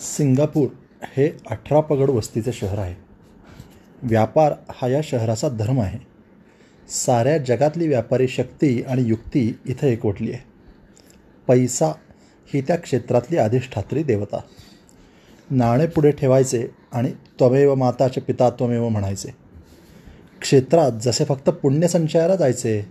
Singapore हे अठरा पगड वस्तीचे शहर आहे. व्यापार हा या शहराचा धर्म आहे. साऱ्या जगातली व्यापारी शक्ती आणि युक्ती इथं एकवटली आहे. पैसा ही त्या क्षेत्रातली अधिष्ठात्री देवता. नाणे पुढे ठेवायचे आणि त्वमेव माताचे पिता त्वमेव म्हणायचे. क्षेत्रात जसे फक्त पुण्यसंचयाला जायचे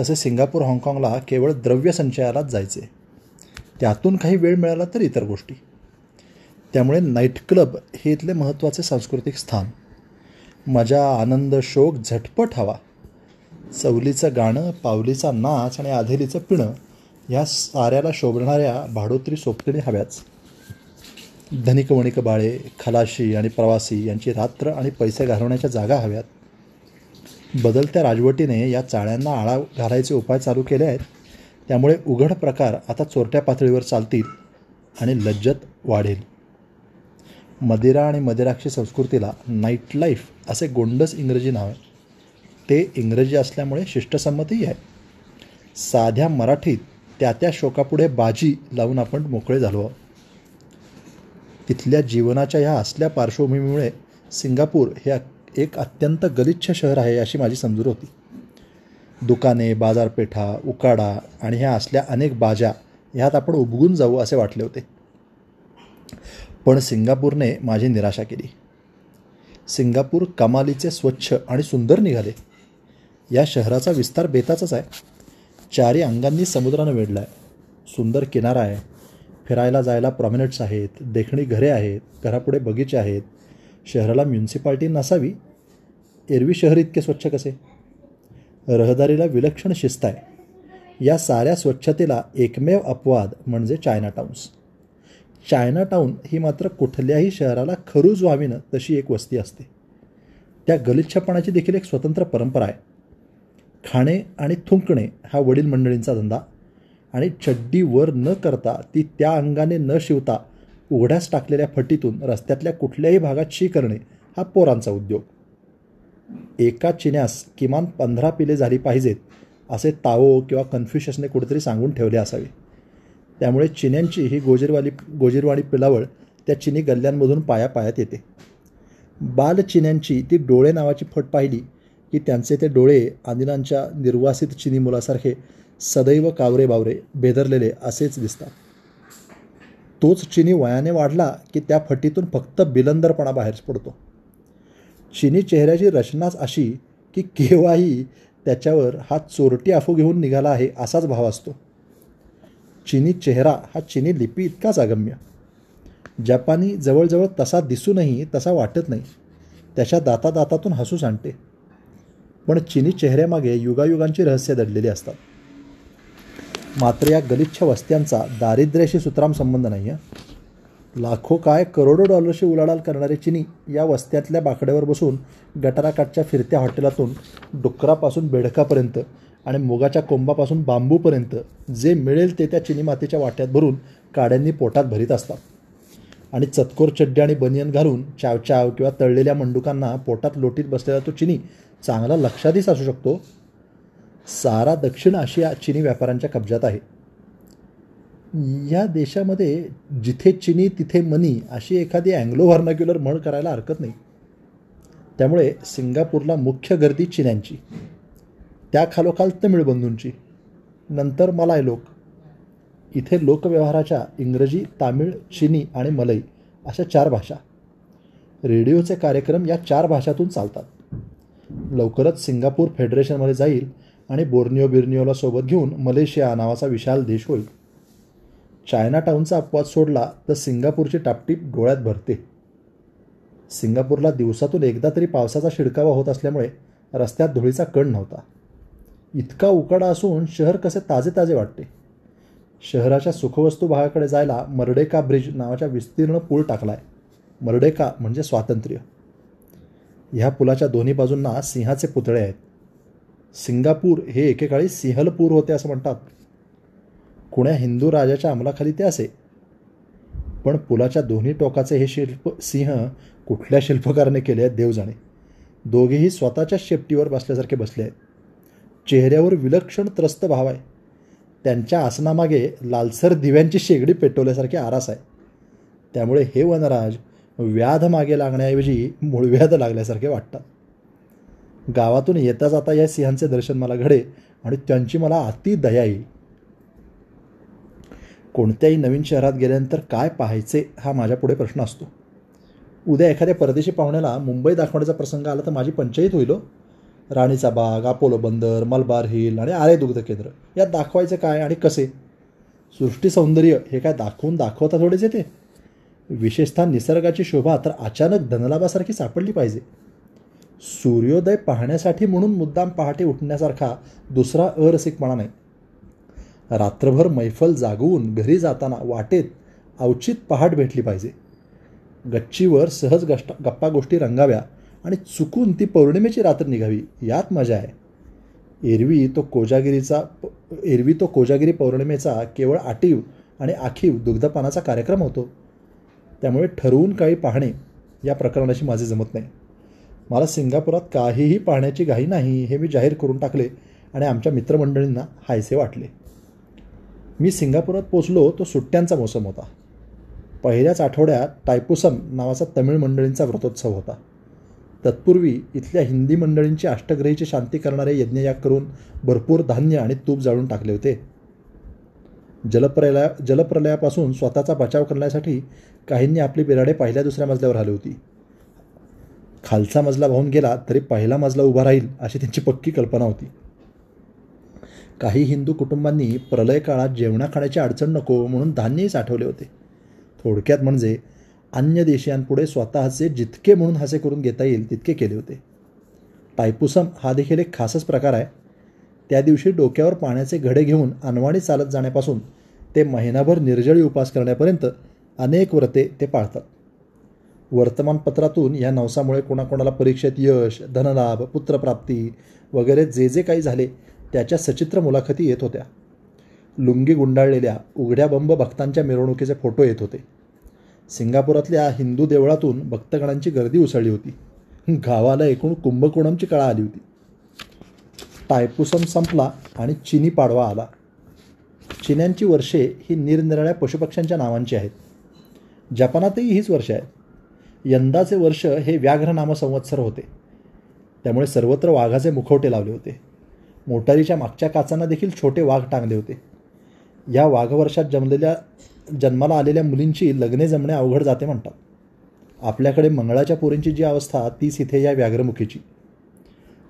तसे सिंगापूर हाँगकाँगला केवळ द्रव्य संचयालाच जायचे. त्यातून काही वेळ मिळाला तर इतर गोष्टी. त्यामुळे नाईट क्लब हे इथले महत्त्वाचे सांस्कृतिक स्थान. मजा आनंद शोक झटपट हवा. चवलीचं गाणं पावलीचा नाच आणि आधेलीचं पिणं ह्या साऱ्याला शोभणाऱ्या भाडोत्री सोबतीने हव्याच. धनिक वणिक बाळे खलाशी आणि प्रवासी यांची रात्र आणि पैसे घालवण्याच्या जागा हव्यात. बदलत्या राजवटीने या चाळ्यांना आळा घालायचे उपाय चालू केले आहेत. त्यामुळे उघड प्रकार आता चोरट्या पातळीवर चालतील आणि लज्जत वाढेल. मदिरा आणि मदिराक्षी संस्कृतीला नाईट लाईफ असे गोंडस इंग्रजी नाव आहे. ते इंग्रजी असल्यामुळे शिष्टसंमतही आहे. साध्या मराठीत त्या त्या शोकापुढे बाजी लावून आपण मोकळे झालो तिथल्या जीवनाच्या ह्या असल्या पार्श्वभूमीमुळे सिंगापूर हे एक अत्यंत गलिच्छ शहर आहे अशी माझी समजूत होती. दुकाने बाजारपेठा उकाडा आणि ह्या असल्या अनेक बाजा ह्यात आपण उबगून जाऊ असे वाटले होते. पण सिंगापूरने माझी निराशा केली. सिंगापूर कमालीचे स्वच्छ आणि सुंदर निघाले. या शहराचा विस्तार बेताचाच आहे. चारी अंगांनी समुद्रानं वेढला आहे सुंदर किनारा आहे. फिरायला जायला प्रॉमिनेट्स आहेत. देखणी घरे आहेत. घरापुढे बगीचे आहेत. शहराला म्युन्सिपाल्टी नसावी. एरवी शहर इतके स्वच्छ कसे? रहदारीला विलक्षण शिस्त आहे. या साऱ्या स्वच्छतेला एकमेव अपवाद म्हणजे चायना टाउन्स चायना टाऊन ही मात्र कुठल्याही शहराला खरूज व्हावीनं तशी एक वस्ती असते. त्या गलिच्छपणाची देखील एक स्वतंत्र परंपरा आहे. खाणे आणि थुंकणे हा वडील मंडळींचा धंदा आणि चड्डी वर न करता ती त्या अंगाने न शिवता उघड्यास टाकलेल्या फटीतून रस्त्यातल्या कुठल्याही भागात शी करणे हा पोरांचा उद्योग. एका चिन्यास किमान पंधरा पिले झाली पाहिजेत असे ताओ किंवा कन्फ्युशसने कुठेतरी सांगून ठेवले असावे. त्यामुळे चिन्यांची ही गोजीरवाली गोजीरवाणी पिलावळ त्या चिनी गल्ल्यांमधून पाया पायात येते. बालचिन्यांची ती डोळे नावाची फट पाहिली की त्यांचे ते डोळे आदिनांच्या निर्वासित चिनी मुलासारखे सदैव कावरे बावरे बेदरलेले असेच दिसतात. तोच चिनी वयाने वाढला की त्या फटीतून फक्त बिलंदरपणा बाहेर पडतो. चिनी चेहऱ्याची रचनाच अशी की केव्हाही त्याच्यावर हा चोरटी आफू घेऊन निघाला आहे असाच भाव असतो. चिनी चेहरा हा चिनी लिपी इतकाच अगम्य जपानी जवळजवळ तसा दिसूनही तसा वाटत नाही. त्याच्या दातादातातून हसू सांडते पण चिनी चेहऱ्यामागे युगायुगांची रहस्य दडलेली असतात. मात्र या गलिच्छ वस्त्यांचा दारिद्र्याशी सुतराम संबंध नाही आहे लाखो काय करोडो डॉलरशी उलाढाल करणारे चिनी या वस्त्यातल्या बाकड्यावर बसून गटाराकाठच्या फिरत्या हॉटेलातून डुकरापासून बेडकापर्यंत आणि मुगाच्या कोंबापासून बांबूपर्यंत जे मिळेल ते त्या चिनी मातीच्या वाट्यात भरून काड्यांनी पोटात भरीत असतात. आणि चतकोर चड्डी आणि बनियन घालून चावचाव किंवा तळलेल्या मंडुकांना पोटात लोटीत बसलेला तो चिनी चांगला लक्षातच असू शकतो. सारा दक्षिण आशिया चिनी व्यापाऱ्यांच्या कब्जात आहे. या देशामध्ये जिथे चिनी तिथे मनी अशी एखादी अँग्लो व्हर्नाक्युलर म्हण करायला हरकत नाही. त्यामुळे सिंगापूरला मुख्य गर्दी चिन्यांची. त्या खालोखाल तमिळबंधूंची नंतर मलाय लोक. इथे लोकव्यवहाराच्या इंग्रजी तामिळ चिनी आणि मलई अशा चार भाषा. रेडिओचे कार्यक्रम या चार भाषातून चालतात. लवकरच सिंगापूर फेडरेशनमध्ये जाईल आणि बोर्निओ बिर्निओला सोबत घेऊन मलेशिया नावाचा विशाल देश होईल. चायना टाऊनचा अपवाद सोडला तर सिंगापूरची टापटीप डोळ्यात भरते. सिंगापूरला दिवसातून एकदा तरी पावसाचा शिडकावा होत असल्यामुळे रस्त्यात धुळीचा कण नव्हता. इतका उकाडा असून शहर कसे ताजे ताजे वाटते. शहराच्या सुखवस्तू भागाकडे जायला मर्डेका ब्रिज नावाच्या विस्तीर्ण पूल टाकला आहे मर्डेका म्हणजे स्वातंत्र्य. ह्या पुलाच्या दोन्ही बाजूंना सिंहाचे पुतळे आहेत. सिंगापूर हे एकेकाळी सिंहलपूर होते असं म्हणतात. कुण्या हिंदू राजाच्या अंमलाखाली ते असे. पण पुलाच्या दोन्ही टोकाचे हे शिल्प सिंह कुठल्या शिल्पकाराने केले आहेत देव जाणे. दोघेही स्वतःच्या शेपटीवर बसल्यासारखे बसले आहेत. चेहऱ्यावर विलक्षण त्रस्त भाव आहे. त्यांच्या आसनामागे लालसर दिव्यांची शेगडी पेटवल्यासारखी आरास आहे. त्यामुळे हे वनराज व्याध मागे लागण्याऐवजी मूळव्याध लागल्यासारखे वाटतात. गावातून येता जाता या सिंहांचे दर्शन मला घडे आणि त्यांची मला अति दया येईल. कोणत्याही नवीन शहरात गेल्यानंतर काय पाहायचे हा माझ्यापुढे प्रश्न असतो. उद्या एखाद्या परदेशी पाहुण्याला मुंबई दाखवण्याचा प्रसंग आला तर माझी पंचायत होईल हो. राणीचा बाग अपोलो बंदर मलबार हिल आणि आरे दुग्ध केंद्र. यात दाखवायचं काय आणि कसे? सृष्टी सौंदर्य हे काय दाखवून दाखवता थोडेच येते? विशेषतः निसर्गाची शोभा तर अचानक धनलाभासारखी सापडली पाहिजे. सूर्योदय पाहण्यासाठी म्हणून मुद्दाम पहाटे उठण्यासारखा दुसरा अरसिकपणा नाही. रात्रभर मैफल जागवून घरी जाताना वाटेत अवचित पहाट भेटली पाहिजे. गच्चीवर सहज गष्ट गप्पा गोष्टी रंगाव्या. आणि चुकून ती पौर्णिमेची रात्र निघावी यात मजा आहे. एरवी तो कोजागिरीचा एरवी तो कोजागिरी पौर्णिमेचा केवळ आटीव आणि आखीव दुग्धपानाचा कार्यक्रम होतो. त्यामुळे ठरवून काही पाहणे या प्रकरणाशी माझे जमत नाही. मला सिंगापुरात काहीही पाहण्याची घाई नाही हे मी जाहीर करून टाकले आणि आमच्या मित्रमंडळींना हायसे वाटले. मी सिंगापुरात पोचलो तो सुट्ट्यांचा मोसम होता. पहिल्याच आठवड्यात टायपुसम नावाचा तमिळ मंडळींचा व्रतोत्सव होता. तत्पूर्वी इथल्या हिंदी मंडळींची अष्टग्रहीची शांती करणारे यज्ञयाग करून भरपूर धान्य आणि तूप जाळून टाकले होते. जलप्रलया जलप्रलयापासून स्वतःचा बचाव करण्यासाठी काहींनी आपली बिराडे पहिल्या दुसऱ्या मजल्यावर आली होती. खालचा मजला वाहून गेला तरी पहिला मजला उभा राहील अशी त्यांची पक्की कल्पना होती. काही हिंदू कुटुंबांनी प्रलय काळात जेवणा खाण्याची अडचण नको म्हणून धान्यही साठवले होते. थोडक्यात म्हणजे अन्य देशांपुढे स्वतःचे जितके म्हणून हसे करून घेता येईल तितके केले होते. पायपुसम हा देखील एक खासच प्रकार आहे. त्या दिवशी डोक्यावर पाण्याचे घडे घेऊन अनवाणी चालत जाण्यापासून ते महिनाभर निर्जळी उपास करण्यापर्यंत अनेक व्रते ते पाळतात. वर्तमानपत्रातून या नवसामुळे कोणाकोणाला परीक्षेत यश धनलाभ पुत्रप्राप्ती वगैरे जे जे काही झाले त्याच्या सचित्र मुलाखती येत होत्या. लुंगी गुंडाळलेल्या उघड्या बंब भक्तांच्या मिरवणुकीचे फोटो येत होते. सिंगापुरातल्या हिंदू देवळातून भक्तगणांची गर्दी उसळली होती. गावाला एकूण कुंभकोणमची कळा आली होती. टायपुसम संपला आणि चिनी पाडवा आला. चिन्यांची वर्षे ही निरनिराळ्या पशुपक्ष्यांच्या नावांची आहेत. जपानातही हीच वर्ष आहेत. यंदाचे वर्ष हे व्याघ्र नामसंवत्सर होते. त्यामुळे सर्वत्र वाघाचे मुखवटे लावले होते. मोटारीच्या मागच्या काचांना देखील छोटे वाघ टांगले होते. या वाघवर्षात जमलेल्या जन्माला आलेल्या मुलींची लग्ने जमणे अवघड जाते म्हणतात. आपल्याकडे मंगळाच्या पोरींची जी अवस्था तीच इथे या व्याघ्रमुखीची.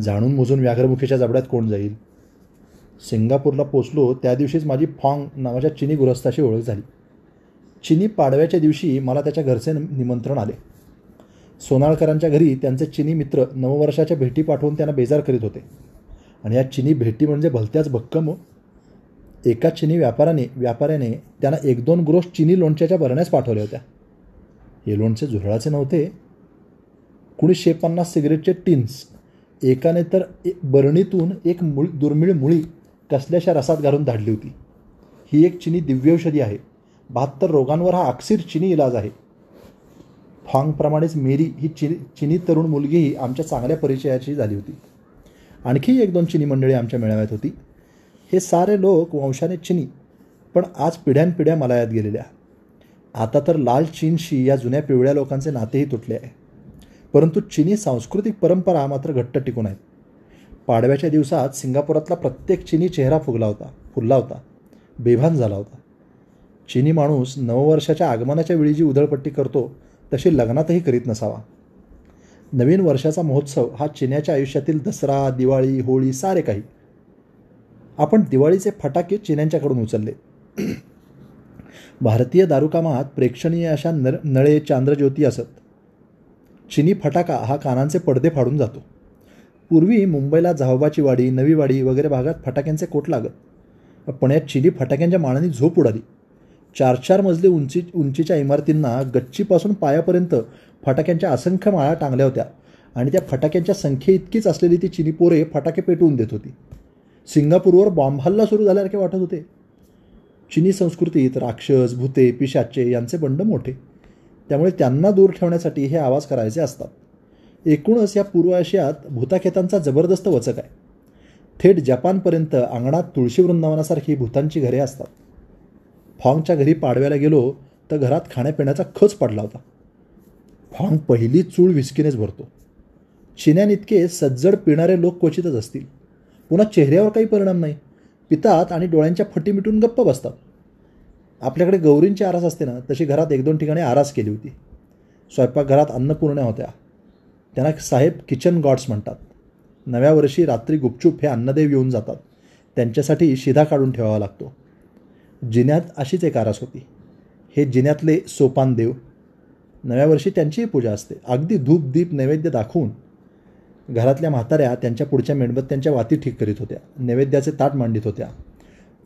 जाणून मोजून व्याघ्रमुखीच्या जबड्यात कोण जाईल? सिंगापूरला पोचलो त्या दिवशीच माझी फॉंग नावाच्या चिनी गृहस्थाशी ओळख झाली. चिनी पाडव्याच्या दिवशी मला त्याच्या घरचे निमंत्रण आले. सोनाळकरांच्या घरी त्यांचे चिनी मित्र नववर्षाच्या भेटी पाठवून त्यांना बेजार करीत होते. आणि या चिनी भेटी म्हणजे भलत्याच भक्कम एका चिनी व्यापाराने व्यापाऱ्याने त्यांना एक दोन ग्रोस चिनी लोणच्याच्या बरण्यास पाठवल्या होत्या. हे लोणचे झुरळाचे नव्हते. कुणी शे पन्नास सिगरेटचे टिन्स. एकाने तर बरणीतून एक मुळ दुर्मिळ मुळी कसल्याशा रसात घालून धाडली होती. ही एक चिनी दिव्यौषधी आहे. बहात्तर रोगांवर हा अक्षीर चिनी इलाज आहे. फॉंगप्रमाणेच मेरी ही चिनी चिनी तरुण मुलगीही आमच्या चांगल्या परिचयाची झाली होती. आणखी एक दोन चिनी मंडळी आमच्या मेळाव्यात होती. हे सारे लोक वंशाने चिनी पण आज पिढ्यानपिढ्या मलायात गेलेल्या. आता तर लाल चीनशी या जुन्या पिवळ्या लोकांचे नातेही तुटले आहे. परंतु चिनी सांस्कृतिक परंपरा मात्र घट्ट टिकून आहेत पाडव्याच्या दिवसात सिंगापुरातला प्रत्येक चिनी चेहरा फुगला होता फुलला होता बेभान झाला होता. चिनी माणूस नववर्षाच्या आगमनाच्या वेळी जी उधळपट्टी करतो तशी लग्नातही करीत नसावा. नवीन वर्षाचा महोत्सव हा चिन्याच्या आयुष्यातील दसरा दिवाळी होळी सारे काही. आपण दिवाळीचे फटाके चिन्यांच्याकडून उचलले. भारतीय दारुकामात प्रेक्षणीय अशा नर नळे चांद्रज्योती असत. चिनी फटाका हा कानांचे पडदे फाडून जातो. पूर्वी मुंबईला जाहबाची वाडी नवी वाडी वगैरे भागात फटाक्यांचे कोट लागत. पण या चिनी फटाक्यांच्या माळांनी झोप उडाली. चार चार मजले उंची उंचीच्या इमारतींना गच्चीपासून पायापर्यंत फटाक्यांच्या असंख्य माळा टांगल्या होत्या आणि त्या फटाक्यांच्या संख्येइतकीच असलेली ती चिनी पोरे फटाके पेटवून देत होती. सिंगापूरवर बॉम्ब हल्ला सुरू झाल्यासारखे वाटत होते. चिनी संस्कृतीत राक्षस भूते पिशाचे यांचे बंड मोठे. त्यामुळे त्यांना दूर ठेवण्यासाठी हे आवाज करायचे असतात. एकूणच या पूर्व आशियात भूताखेतांचा जबरदस्त वचक आहे. थेट जपानपर्यंत अंगणात तुळशी वृंदावनासारखी भूतांची घरे असतात. फॉंगच्या घरी पाडव्याला गेलो तर घरात खाण्यापिण्याचा खच पडला होता. फॉंग पहिली चूळ विस्कीनेच भरतो. चिन्यानितके सज्जड पिणारे लोक क्वचितच असतील. पुन्हा चेहऱ्यावर काही परिणाम नाही. पितात आणि डोळ्यांच्या फटी मिटून गप्प बसतात. आपल्याकडे गौरींची आरास असते ना तशी घरात एक दोन ठिकाणी आरास केली होती. स्वयंपाकघरात अन्नपूर्ण्या होत्या. त्यांना साहेब किचन गॉड्स म्हणतात. नव्या वर्षी रात्री गुपचूप हे अन्नदेव येऊन जातात. त्यांच्यासाठी शिधा काढून ठेवावा लागतो. जिन्यात अशीच एक आरास होती. हे जिन्यातले सोपान देव. नव्या वर्षी त्यांचीही पूजा असते. अगदी धूप दीप नैवेद्य दाखवून घरातल्या म्हाताऱ्या त्यांच्या पुढच्या मेणबत्त्यांच्या वाती ठीक करीत होत्या. नैवेद्याचे ताट मांडित होत्या.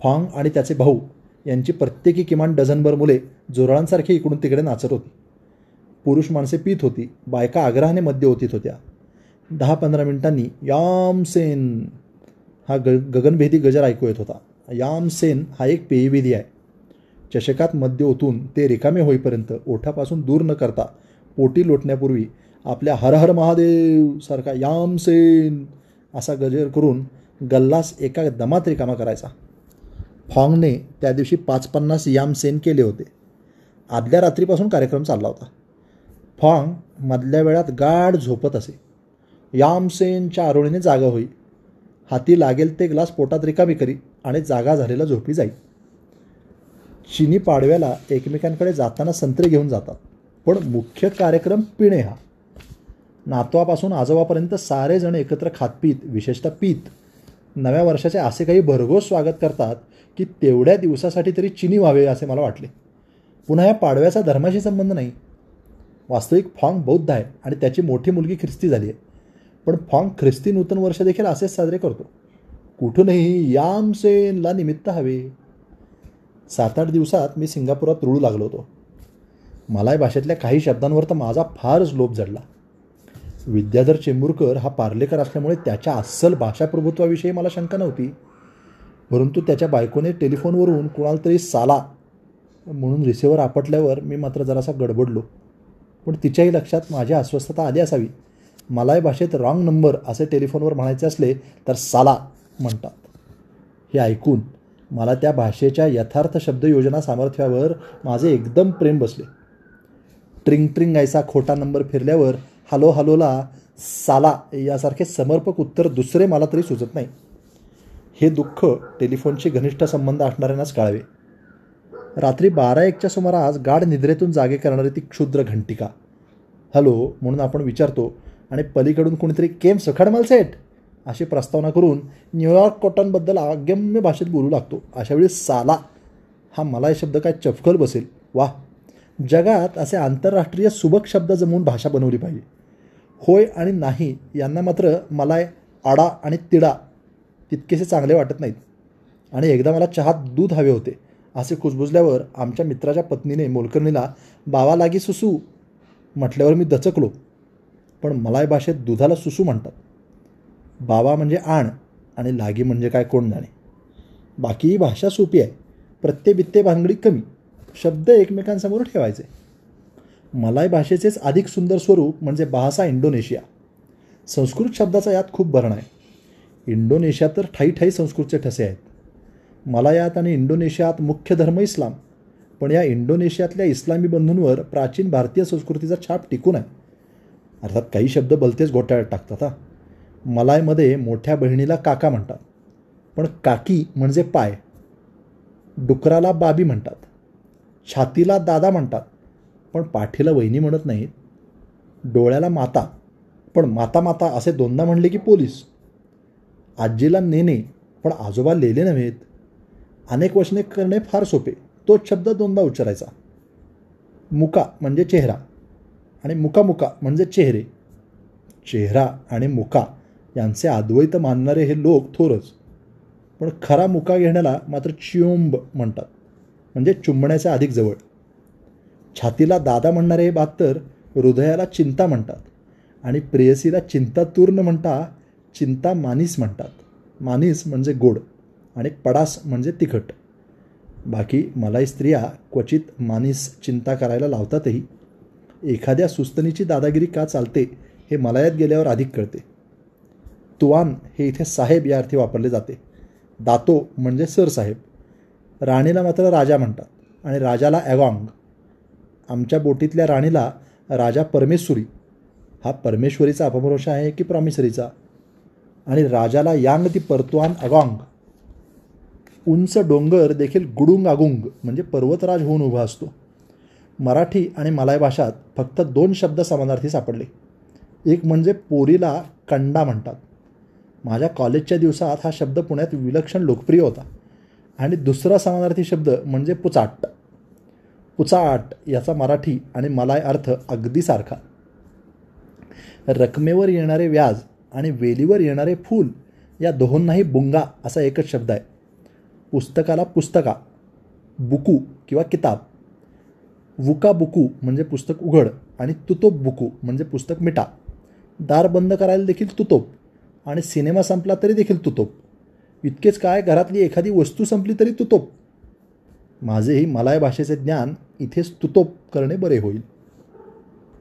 फॉंग आणि त्याचे भाऊ यांची प्रत्येकी किमान डझनभर मुले जोराळांसारखी इकडून तिकडे नाचत होती. पुरुष माणसे पीत होती. बायका आग्रहाने मद्य ओतीत होत्या. दहा पंधरा मिनिटांनी यामसेन हा ग गगनभेदी गजर ऐकू येत होता. यामसेन हा एक पेयविधी आहे. चषकात मद्य ओतून ते रिकामे होईपर्यंत ओठापासून दूर न करता पोटी लोटण्यापूर्वी आपल्या हर हर महादेव सारखा यामसेन असा गजर करून गल्लास एका दमात रिकामा करायचा. फॉंगने त्या दिवशी पाच पन्नास यामसेन केले होते. आदल्या रात्रीपासून कार्यक्रम चालला होता. फॉंग मधल्या वेळात गाढ झोपत असे. यामसेनच्या आरोळीने जागा होई. हाती लागेल ते ग्लास पोटात रिकामी करी आणि जागा झालेला झोपी जाई. चिनी पाडव्याला एकमेकांकडे जाताना संत्रे घेऊन जातात. पण मुख्य कार्यक्रम पिणे हा. नातवापासून आजोबापर्यंत सारेजण एकत्र खातपीत विशेषतः पीत. नव्या वर्षाचे असे काही भरघोस स्वागत करतात की तेवढ्या दिवसासाठी तरी चिनी व्हावे असे मला वाटले. पुन्हा या पाडव्याचा धर्माशी संबंध नाही. वास्तविक फॉंग बौद्ध आहे आणि त्याची मोठी मुलगी ख्रिस्ती झाली आहे. पण फॉंग ख्रिस्ती नूतन वर्ष देखील असेच साजरे करतो. कुठूनही यामसेनला निमित्त हवे. सात आठ दिवसात मी सिंगापुरात रुळू लागलो होतो. मलाय भाषेतल्या काही शब्दांवर तर माझा फारच लोभ जडला. विद्याधर चेंबूरकर हा पार्लेकर असल्यामुळे त्याच्या अस्सल भाषाप्रभुत्वाविषयी मला शंका नव्हती. परंतु त्याच्या बायकोने टेलिफोनवरून कुणाला तरी साला म्हणून रिसिव्हर आपटल्यावर मी मात्र जरासा गडबडलो. पण तिच्याही लक्षात माझी अस्वस्थता आली असावी. मलाही भाषेत रॉंग नंबर असे टेलिफोनवर म्हणायचे असले तर साला म्हणतात. हे ऐकून मला त्या भाषेच्या यथार्थ शब्दयोजना सामर्थ्यावर माझे एकदम प्रेम बसले. ट्रिंग ट्रिंग ऐसा खोटा नंबर फिरल्यावर हलो हलोला साला यासारखे समर्पक उत्तर दुसरे मला तरी सुचत नाही. हे दुःख टेलिफोनशी घनिष्ठ संबंध असणाऱ्यांनाच कळावे. रात्री बारा एकच्या सुमारास गाढ निद्रेतून जागे करणारी ती क्षुद्र घंटिका. हॅलो म्हणून आपण विचारतो आणि पलीकडून कोणीतरी केम सखड सेट अशी प्रस्तावना करून न्यूयॉर्क कोटांबद्दल अगम्य भाषेत बोलू लागतो. अशावेळी साला हा मला हे शब्द काय चफकल बसेल? वा जगात असे आंतरराष्ट्रीय सुबक शब्द जमवून भाषा बनवली पाहिजे. होय आणि नाही यांना मात्र मला आडा आणि तिडा तितकेसे चांगले वाटत नाहीत. आणि एकदा मला चहात दूध हवे होते. असे कुजबुजल्यावर आमच्या मित्राच्या पत्नीने मोलकर्णीला बावा लागी सुसू म्हटल्यावर मी दचकलो. पण मलाय भाषेत दुधाला सुसू म्हणतात. बावा म्हणजे आण आणि लागी म्हणजे काय कोण जाणे. बाकी ही भाषा सोपी आहे. प्रत्येक बित्ते भानगडी कमी. शब्द एकमेकांसमोर ठेवायचे. मलाय भाषेचेच अधिक सुंदर स्वरूप म्हणजे बहासा इंडोनेशिया. संस्कृत शब्दाचा यात खूप भरण आहे. इंडोनेशिया तर ठाई ठाई संस्कृतचे ठसे आहेत. मलायात आणि इंडोनेशियात मुख्य धर्म इस्लाम पण या इंडोनेशियातल्या इस्लामी बंधूंवर प्राचीन भारतीय संस्कृतीचा छाप टिकून आहे. अर्थात काही शब्द बलतेच घोटाळ्यात टाकतात हा. मलायमध्ये मोठ्या बहिणीला काका म्हणतात पण काकी म्हणजे पाय. डुकराला बाबी म्हणतात. छातीला दादा म्हणतात पण पाठीला वहिनी म्हणत नाहीत. डोळ्याला माता. पण माता माता असे दोनदा म्हणले की पोलीस. आजीला नेणे पण आजोबा लेले नव्हेत. अनेक वचने करणे फार सोपे. तोच शब्द दोनदा उच्चारायचा. मुका म्हणजे चेहरा आणि मुकामुका म्हणजे चेहरे. चेहरा आणि मुका यांचे अद्वैत मानणारे हे लोक थोरच. पण खरा मुका घेण्याला मात्र चिओंब म्हणतात. म्हणजे चुंबण्याच्या अधिक जवळ. छातीला दादा म्हणणारे हे बात हृदयाला चिंता म्हणतात आणि प्रेयसीला चिंतातूर्ण म्हणता चिंता मानीस म्हणतात. मानीस म्हणजे गोड आणि पडास म्हणजे तिखट. बाकी मलाही स्त्रिया क्वचित मानीस चिंता करायला लावतातही. एखाद्या सुस्तनीची दादागिरी का चालते हे मलायात गेल्यावर अधिक कळते. तुवान हे इथे साहेब या अर्थी वापरले जाते. दातो म्हणजे सरसाहेब. राणीला मात्र राजा म्हणतात आणि राजाला ॲगॉंग आमच्या बोटीतल्या राणीला राजा परमेश्वरी हा परमेश्वरीचा अपभ्रंश आहे की प्रॉमिसरीचा आणि राजाला यांग ती परतुआन अगॉंग. उंच डोंगर देखील गुडुंग आगुंग म्हणजे पर्वतराज होऊन उभा असतो. मराठी आणि मलाय भाषात फक्त दोन शब्द समानार्थी सापडले. एक म्हणजे पोरीला कंडा म्हणतात. माझ्या कॉलेजच्या दिवसात हा शब्द पुण्यात विलक्षण लोकप्रिय होता. आणि दुसरा समानार्थी शब्द म्हणजे पुचाट. उचाट याचा मराठी आणि मलाय अर्थ अगदी सारखा. रकमेवर येणारे व्याज आणि वेलीवर येणारे फूल या दोहोंनाही बुंगा असा एकच शब्द आहे. पुस्तकाला पुस्तका बुकू किंवा किताब. वुका बुकू म्हणजे पुस्तक उघड आणि तुतोप बुकू म्हणजे पुस्तक मिटा दार बंद करायला देखील तुतोप आणि सिनेमा संपला तरी देखील तुतोप इतकेच काय? घरातली एखादी वस्तू संपली तरी तुतोप माझेही मलाय भाषेचे ज्ञान इथे स्तुतोप करणे बरे होईल.